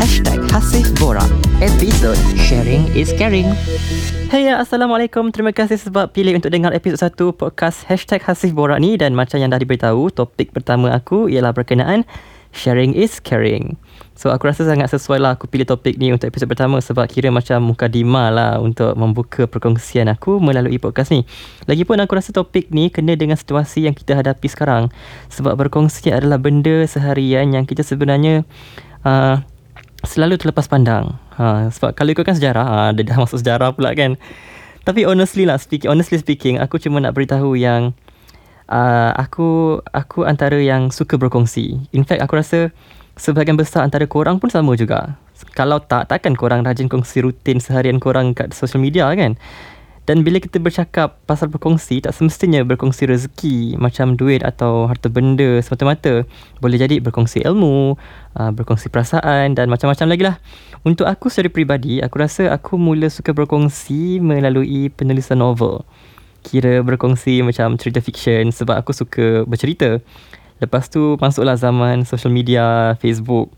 Hashtag Hasif Bora Episode Sharing is Caring. Hey ya, Assalamualaikum. Terima kasih sebab pilih untuk dengar episod 1 podcast Hashtag Hasif Bora ni. Dan macam yang dah diberitahu Topik pertama aku ialah berkenaan Sharing is caring. So aku rasa sangat sesuai lah aku pilih topik ni untuk episod pertama sebab kira macam muka dima lah untuk membuka perkongsian aku melalui podcast ni. Lagipun aku rasa topik ni kena dengan situasi yang kita hadapi sekarang. Sebab berkongsi adalah benda seharian yang kita sebenarnya uh, selalu terlepas pandang. Ha, sebab kalau ikutkan sejarah, ha, dia dah masuk sejarah pula kan. Tapi honestly lah, speaking, honestly speaking, aku cuma nak beritahu yang uh, aku aku antara yang suka berkongsi. In fact aku rasa sebahagian besar antara korang pun sama juga. Kalau tak takkan korang rajin kongsi rutin seharian korang kat social media kan. Dan bila kita bercakap pasal berkongsi, tak semestinya berkongsi rezeki macam duit atau harta benda semata-mata. Boleh jadi berkongsi ilmu, uh, berkongsi perasaan dan macam-macam lagi lah. Untuk aku secara peribadi, aku rasa aku mula suka berkongsi melalui penulisan novel kira berkongsi macam cerita fiction sebab aku suka bercerita. Lepas tu masuklah zaman social media, Facebook.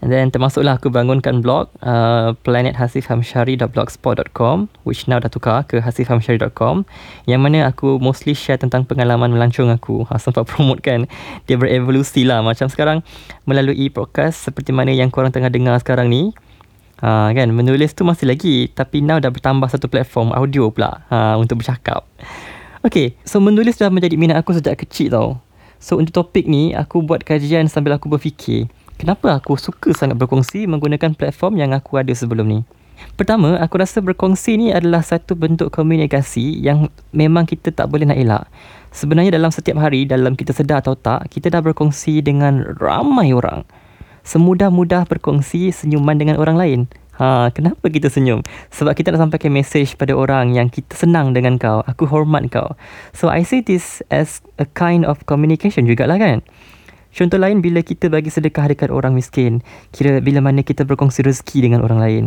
And then termasuklah aku bangunkan blog uh, planethasifhamshari.blogspot.com which now dah tukar ke hasifhamshari.com yang mana aku mostly share tentang pengalaman melancong aku. Ha, sempat promote kan. Dia berevolusi lah macam sekarang melalui podcast seperti mana yang korang tengah dengar sekarang ni. Ha, kan menulis tu masih lagi tapi now dah bertambah satu platform audio pula ha, untuk bercakap. Okay, so menulis dah menjadi minat aku sejak kecil tau. So untuk topik ni aku buat kajian sambil aku berfikir kenapa aku suka sangat berkongsi menggunakan platform yang aku ada sebelum ni. Pertama, aku rasa berkongsi ni adalah satu bentuk komunikasi yang memang kita tak boleh nak elak. Sebenarnya dalam setiap hari, dalam kita sedar atau tak, kita dah berkongsi dengan ramai orang semudah-mudah berkongsi senyuman dengan orang lain. Ha, kenapa kita senyum? Sebab kita nak sampaikan mesej pada orang yang kita senang dengan kau. Aku hormat kau. So I see this as a kind of communication jugalah kan? Contoh lain bila kita bagi sedekah dekat orang miskin. Kira bila mana kita berkongsi rezeki dengan orang lain.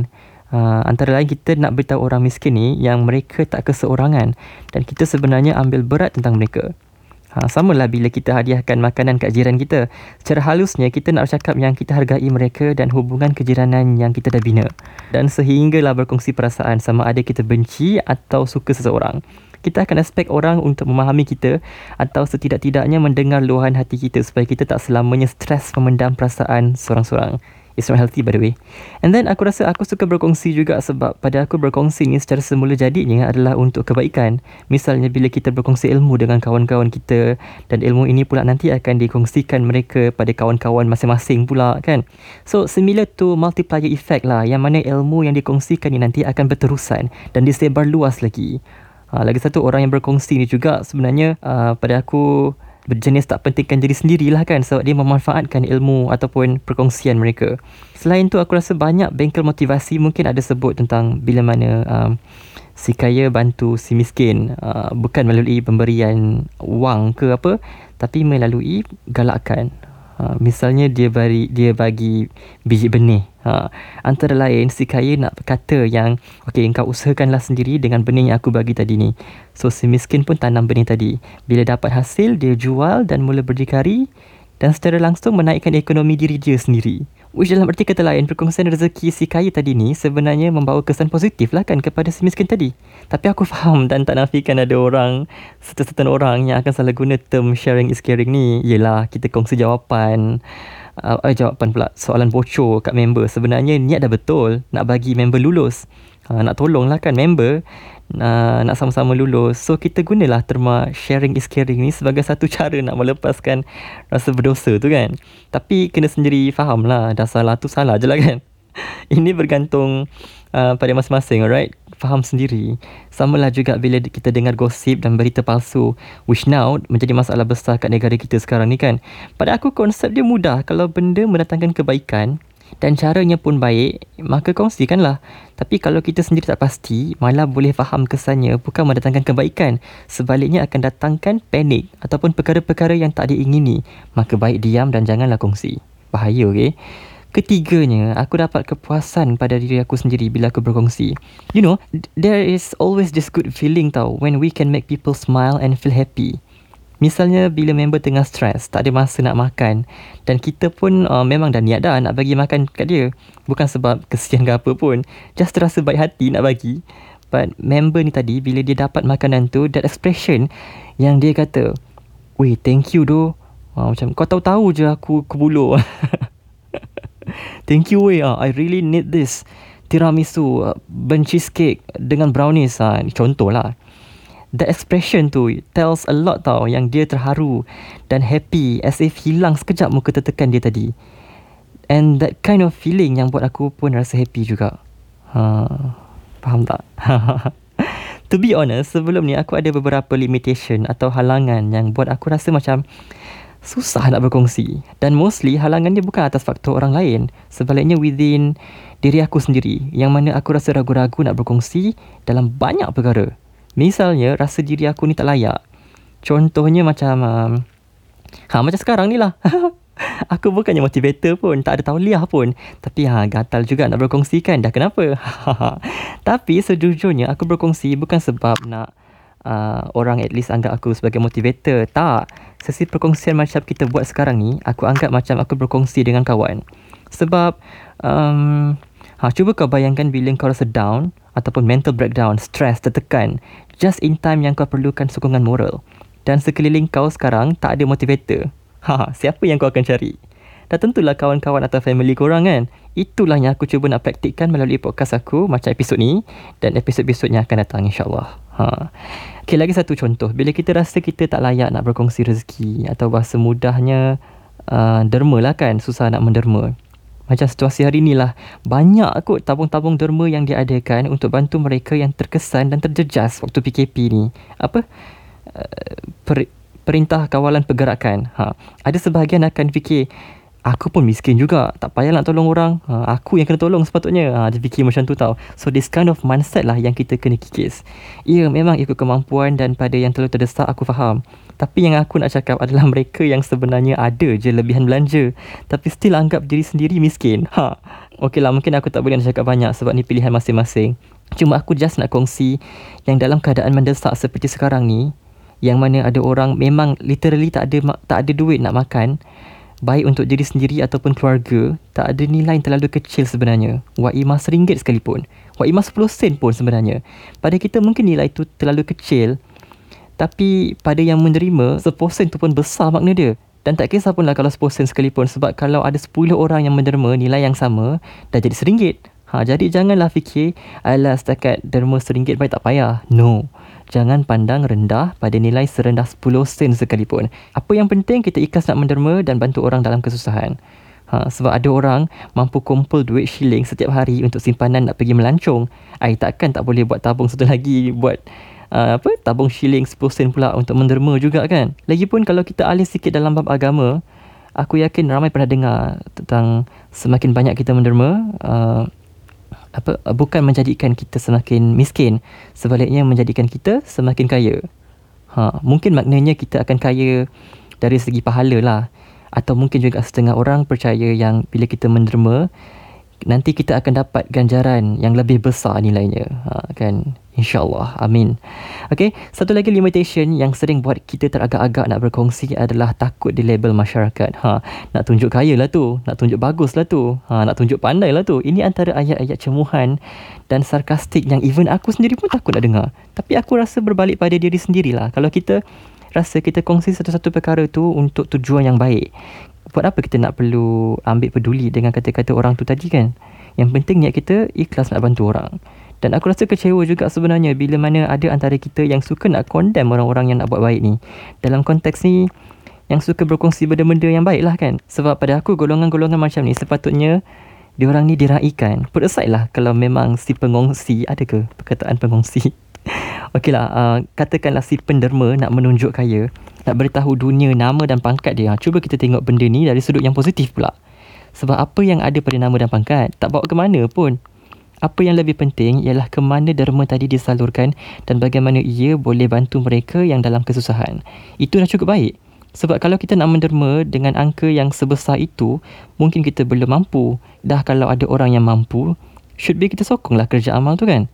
Uh, antara lain kita nak beritahu orang miskin ni yang mereka tak keseorangan dan kita sebenarnya ambil berat tentang mereka. Ha, sama lah bila kita hadiahkan makanan kat jiran kita. Secara halusnya, kita nak cakap yang kita hargai mereka dan hubungan kejiranan yang kita dah bina. Dan sehinggalah berkongsi perasaan sama ada kita benci atau suka seseorang. Kita akan expect orang untuk memahami kita atau setidak-tidaknya mendengar luahan hati kita supaya kita tak selamanya stres memendam perasaan seorang-seorang. It's not healthy by the way. And then aku rasa aku suka berkongsi juga sebab pada aku berkongsi ni secara semula jadinya adalah untuk kebaikan. Misalnya bila kita berkongsi ilmu dengan kawan-kawan kita dan ilmu ini pula nanti akan dikongsikan mereka pada kawan-kawan masing-masing pula kan. So similar to multiplier effect lah yang mana ilmu yang dikongsikan ni nanti akan berterusan dan disebar luas lagi. Ha, lagi satu orang yang berkongsi ni juga sebenarnya uh, pada aku berjenis tak pentingkan diri sendirilah kan sebab dia memanfaatkan ilmu ataupun perkongsian mereka. Selain tu aku rasa banyak bengkel motivasi mungkin ada sebut tentang bila mana um, si kaya bantu si miskin uh, bukan melalui pemberian wang ke apa tapi melalui galakan. Ha, misalnya dia bagi dia bagi biji benih. Ha, antara lain si kaya nak kata yang okey engkau usahakanlah sendiri dengan benih yang aku bagi tadi ni. So si miskin pun tanam benih tadi. Bila dapat hasil dia jual dan mula berdikari dan secara langsung menaikkan ekonomi diri dia sendiri. Which dalam arti kata lain, perkongsian rezeki si kaya tadi ni sebenarnya membawa kesan positif lah kan kepada si miskin tadi. Tapi aku faham dan tak nafikan ada orang, serta-serta orang yang akan salah guna term sharing is caring ni. Yelah, kita kongsi jawapan. Uh, eh, jawapan pula soalan bocor kat member. Sebenarnya niat dah betul nak bagi member lulus. Uh, nak tolong lah kan member uh, nak sama-sama lulus. So kita gunalah terma sharing is caring ni sebagai satu cara nak melepaskan rasa berdosa tu kan. Tapi kena sendiri faham lah dah salah tu salah je lah kan. Ini bergantung uh, pada masing-masing alright. Faham sendiri. Sama lah juga bila kita dengar gosip dan berita palsu which now menjadi masalah besar kat negara kita sekarang ni kan. Pada aku konsep dia mudah kalau benda mendatangkan kebaikan dan caranya pun baik, maka kongsikanlah. Tapi kalau kita sendiri tak pasti, malah boleh faham kesannya bukan mendatangkan kebaikan. Sebaliknya akan datangkan panik ataupun perkara-perkara yang tak diingini. Maka baik diam dan janganlah kongsi. Bahaya, okey? Ketiganya, aku dapat kepuasan pada diri aku sendiri bila aku berkongsi. You know, there is always this good feeling tau when we can make people smile and feel happy. Misalnya bila member tengah stres, tak ada masa nak makan dan kita pun uh, memang dah niat dah nak bagi makan kat dia. Bukan sebab kesian ke apa pun. Just terasa baik hati nak bagi. But member ni tadi bila dia dapat makanan tu, that expression yang dia kata, Weh, thank you doh. Uh, macam kau tahu-tahu je aku kebulu. thank you weh, uh, I really need this. Tiramisu, uh, burnt cheesecake dengan brownies. Uh, contoh lah the expression tu tells a lot tau yang dia terharu dan happy as if hilang sekejap muka tertekan dia tadi. And that kind of feeling yang buat aku pun rasa happy juga. Ha, faham tak? to be honest, sebelum ni aku ada beberapa limitation atau halangan yang buat aku rasa macam susah nak berkongsi. Dan mostly halangan dia bukan atas faktor orang lain. Sebaliknya within diri aku sendiri yang mana aku rasa ragu-ragu nak berkongsi dalam banyak perkara. Misalnya rasa diri aku ni tak layak. Contohnya macam um, ha macam sekarang ni lah. aku bukannya motivator pun, tak ada tauliah pun. Tapi ha gatal juga nak berkongsi kan. Dah kenapa? Tapi sejujurnya aku berkongsi bukan sebab nak uh, orang at least anggap aku sebagai motivator. Tak. Sesi perkongsian macam kita buat sekarang ni, aku anggap macam aku berkongsi dengan kawan. Sebab um, ha cuba kau bayangkan bila kau rasa down ataupun mental breakdown, stress, tertekan, just in time yang kau perlukan sokongan moral. Dan sekeliling kau sekarang tak ada motivator. Ha, siapa yang kau akan cari? Dah tentulah kawan-kawan atau family korang kan. Itulah yang aku cuba nak praktikkan melalui podcast aku macam episod ni dan episod-episod yang akan datang insyaAllah. Ha. Okay, lagi satu contoh. Bila kita rasa kita tak layak nak berkongsi rezeki atau bahasa mudahnya uh, derma lah kan, susah nak menderma. Macam situasi hari ni lah Banyak kot tabung-tabung derma yang diadakan Untuk bantu mereka yang terkesan dan terjejas Waktu PKP ni Apa? Uh, per, perintah kawalan pergerakan ha. Ada sebahagian akan fikir Aku pun miskin juga. Tak payah nak tolong orang. Ha, Aku yang kena tolong sepatutnya. Ha, Dia fikir macam tu tau. So this kind of mindset lah Yang kita kena kikis. Ya memang ikut kemampuan Dan pada yang terlalu terdesak Aku faham. Tapi yang aku nak cakap Adalah mereka yang sebenarnya Ada je lebihan belanja. Tapi still anggap diri sendiri miskin. Ha. Okay lah mungkin aku tak boleh nak cakap banyak Sebab ni pilihan masing-masing. Cuma aku just nak kongsi Yang dalam keadaan mendesak seperti sekarang ni Yang mana ada orang Memang literally tak ada tak ada duit nak makan baik untuk diri sendiri ataupun keluarga, tak ada nilai yang terlalu kecil sebenarnya. Wa'imah seringgit sekalipun. Wa'imah sepuluh sen pun sebenarnya. Pada kita mungkin nilai itu terlalu kecil, tapi pada yang menerima, sepuluh sen itu pun besar makna dia. Dan tak kisah pun lah kalau sepuluh sen sekalipun sebab kalau ada sepuluh orang yang menerima nilai yang sama, dah jadi seringgit. Ha, jadi janganlah fikir, alah setakat derma seringgit baik tak payah. No jangan pandang rendah pada nilai serendah 10 sen sekalipun. Apa yang penting kita ikhlas nak menderma dan bantu orang dalam kesusahan. Ha, sebab ada orang mampu kumpul duit shilling setiap hari untuk simpanan nak pergi melancong. Ai takkan tak boleh buat tabung satu lagi buat uh, apa tabung shilling 10 sen pula untuk menderma juga kan. Lagipun kalau kita alih sikit dalam bab agama, aku yakin ramai pernah dengar tentang semakin banyak kita menderma, uh, apa bukan menjadikan kita semakin miskin sebaliknya menjadikan kita semakin kaya. Ha mungkin maknanya kita akan kaya dari segi pahala lah. Atau mungkin juga setengah orang percaya yang bila kita menderma nanti kita akan dapat ganjaran yang lebih besar nilainya ha kan InsyaAllah. Amin. Okay. Satu lagi limitation yang sering buat kita teragak-agak nak berkongsi adalah takut di label masyarakat. Ha, nak tunjuk kaya lah tu. Nak tunjuk bagus lah tu. Ha, nak tunjuk pandai lah tu. Ini antara ayat-ayat cemuhan dan sarkastik yang even aku sendiri pun takut nak dengar. Tapi aku rasa berbalik pada diri sendirilah. Kalau kita rasa kita kongsi satu-satu perkara tu untuk tujuan yang baik. Buat apa kita nak perlu ambil peduli dengan kata-kata orang tu tadi kan? Yang penting niat kita ikhlas nak bantu orang. Dan aku rasa kecewa juga sebenarnya bila mana ada antara kita yang suka nak condemn orang-orang yang nak buat baik ni. Dalam konteks ni, yang suka berkongsi benda-benda yang baik lah kan. Sebab pada aku golongan-golongan macam ni sepatutnya diorang ni diraikan. Put aside lah kalau memang si pengongsi, ada ke perkataan pengongsi? Okey lah, uh, katakanlah si penderma nak menunjuk kaya, nak beritahu dunia nama dan pangkat dia. Cuba kita tengok benda ni dari sudut yang positif pula. Sebab apa yang ada pada nama dan pangkat, tak bawa ke mana pun. Apa yang lebih penting ialah ke mana derma tadi disalurkan dan bagaimana ia boleh bantu mereka yang dalam kesusahan. Itu dah cukup baik. Sebab kalau kita nak menderma dengan angka yang sebesar itu, mungkin kita belum mampu. Dah kalau ada orang yang mampu, should be kita sokonglah kerja amal tu kan.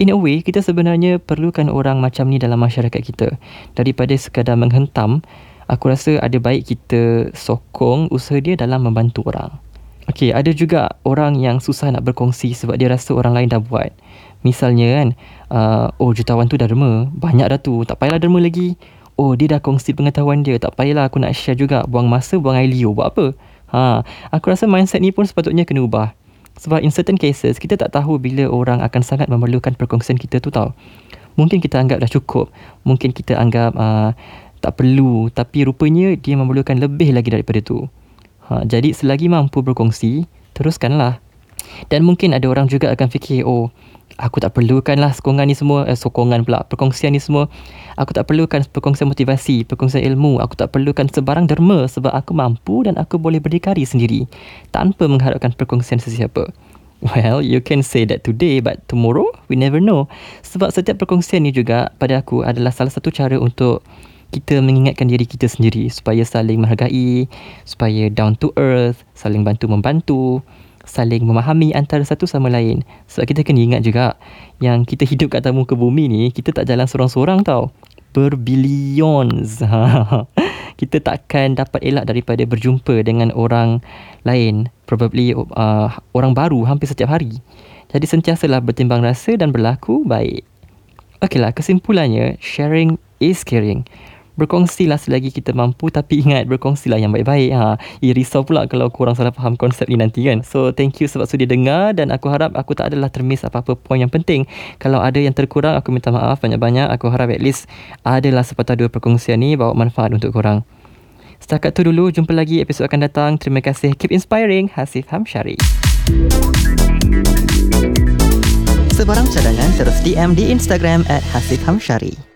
In a way kita sebenarnya perlukan orang macam ni dalam masyarakat kita daripada sekadar menghentam aku rasa ada baik kita sokong usaha dia dalam membantu orang Okey, ada juga orang yang susah nak berkongsi sebab dia rasa orang lain dah buat. Misalnya kan, uh, oh jutawan tu dah derma, banyak dah tu, tak payahlah derma lagi. Oh, dia dah kongsi pengetahuan dia, tak payahlah aku nak share juga, buang masa, buang air liur, buat apa? Ha, aku rasa mindset ni pun sepatutnya kena ubah. Sebab in certain cases, kita tak tahu bila orang akan sangat memerlukan perkongsian kita tu tau. Mungkin kita anggap dah cukup, mungkin kita anggap uh, tak perlu, tapi rupanya dia memerlukan lebih lagi daripada tu. Ha, jadi selagi mampu berkongsi, teruskanlah. Dan mungkin ada orang juga akan fikir, oh, aku tak perlukan lah sokongan ni semua, eh, sokongan pula, perkongsian ni semua. Aku tak perlukan perkongsian motivasi, perkongsian ilmu. Aku tak perlukan sebarang derma sebab aku mampu dan aku boleh berdikari sendiri tanpa mengharapkan perkongsian sesiapa. Well, you can say that today but tomorrow, we never know. Sebab setiap perkongsian ni juga pada aku adalah salah satu cara untuk kita mengingatkan diri kita sendiri supaya saling menghargai, supaya down to earth, saling bantu membantu, saling memahami antara satu sama lain. Sebab kita kena ingat juga yang kita hidup kat muka bumi ni, kita tak jalan seorang-seorang tau. Berbilions. kita takkan dapat elak daripada berjumpa dengan orang lain. Probably uh, orang baru hampir setiap hari. Jadi sentiasalah bertimbang rasa dan berlaku baik. Okeylah, kesimpulannya, sharing is caring berkongsilah selagi kita mampu tapi ingat berkongsilah yang baik-baik ha. Ya risau pula kalau kurang salah faham konsep ni nanti kan? So thank you sebab sudah dengar dan aku harap aku tak adalah termiss apa-apa poin yang penting. Kalau ada yang terkurang aku minta maaf banyak-banyak. Aku harap at least adalah sepatah dua perkongsian ni bawa manfaat untuk korang. Setakat tu dulu jumpa lagi episod akan datang. Terima kasih. Keep inspiring. Hasif Hamshari. Sebarang cadangan terus DM di Instagram at Hasif Hamshari.